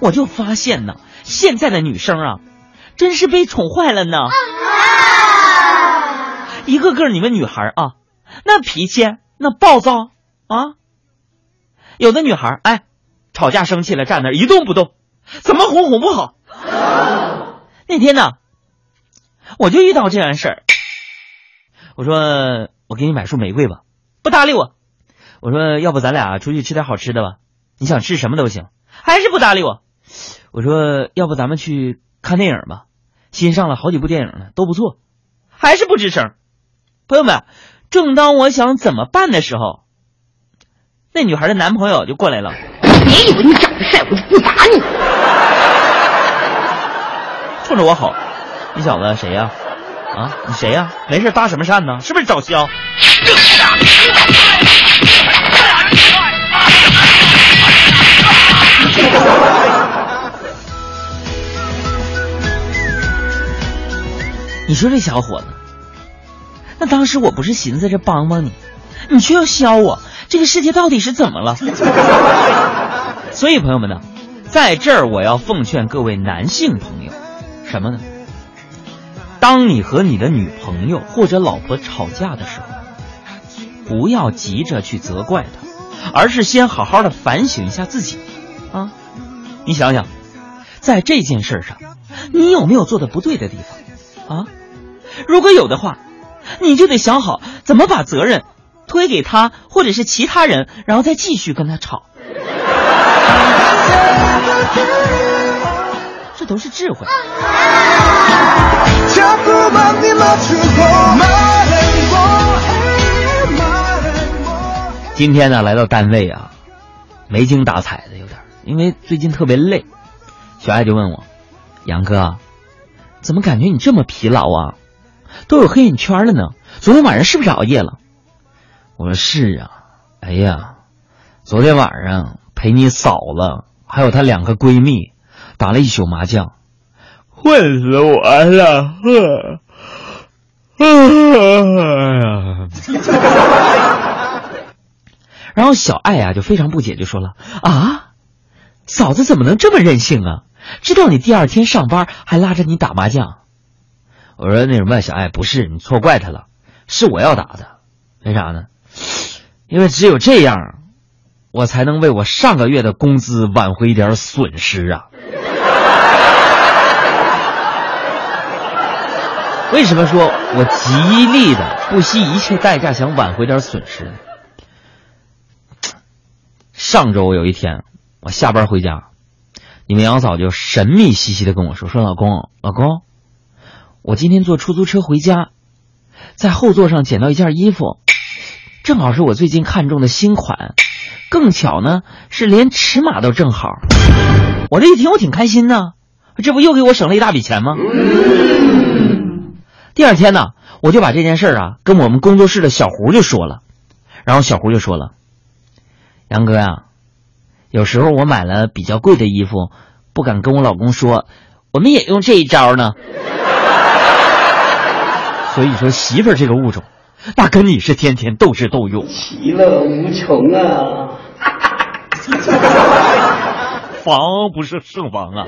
我就发现呢，现在的女生啊，真是被宠坏了呢。一个个你们女孩啊，那脾气那暴躁啊，有的女孩哎，吵架生气了站那一动不动，怎么哄哄不好。那天呢，我就遇到这样事儿，我说我给你买束玫瑰吧，不搭理我。我说要不咱俩出去吃点好吃的吧，你想吃什么都行，还是不搭理我。我说要不咱们去看电影吧，新上了好几部电影呢，都不错，还是不吱声。朋友们，正当我想怎么办的时候，那女孩的男朋友就过来了。别以为你长得帅，我就不打你。冲着我吼：“你小子谁呀？啊，你谁呀？没事搭什么讪呢？是不是找削？” 你说这小伙子，那当时我不是寻思着帮帮你，你却要削我，这个世界到底是怎么了？所以朋友们呢，在这儿我要奉劝各位男性朋友，什么呢？当你和你的女朋友或者老婆吵架的时候，不要急着去责怪她，而是先好好的反省一下自己，啊，你想想，在这件事上，你有没有做的不对的地方？啊，如果有的话，你就得想好怎么把责任推给他或者是其他人，然后再继续跟他吵。这都是智慧。今天呢，来到单位啊，没精打采的有点，因为最近特别累。小爱就问我：“杨哥，怎么感觉你这么疲劳啊？都有黑眼圈了呢？昨天晚上是不是熬夜了？”我说：“是啊，哎呀，昨天晚上陪你嫂子还有她两个闺蜜打了一宿麻将，困死我了。” 然后小爱啊就非常不解，就说了：“啊，嫂子怎么能这么任性啊？知道你第二天上班还拉着你打麻将。”我说：“那什么，小爱不是你错怪他了，是我要打的。为啥呢？因为只有这样，我才能为我上个月的工资挽回一点损失啊。”为什么说我极力的不惜一切代价想挽回点损失呢？上周有一天，我下班回家，你们杨嫂就神秘兮兮的跟我说：“说老公，老公，我今天坐出租车回家，在后座上捡到一件衣服，正好是我最近看中的新款，更巧呢是连尺码都正好。”我这一听，我挺开心呢，这不又给我省了一大笔钱吗？第二天呢，我就把这件事啊跟我们工作室的小胡就说了，然后小胡就说了：“杨哥呀，有时候我买了比较贵的衣服，不敢跟我老公说，我们也用这一招呢。所以说，媳妇儿这个物种，那跟你是天天斗智斗勇，其乐无穷啊！防不是胜防啊！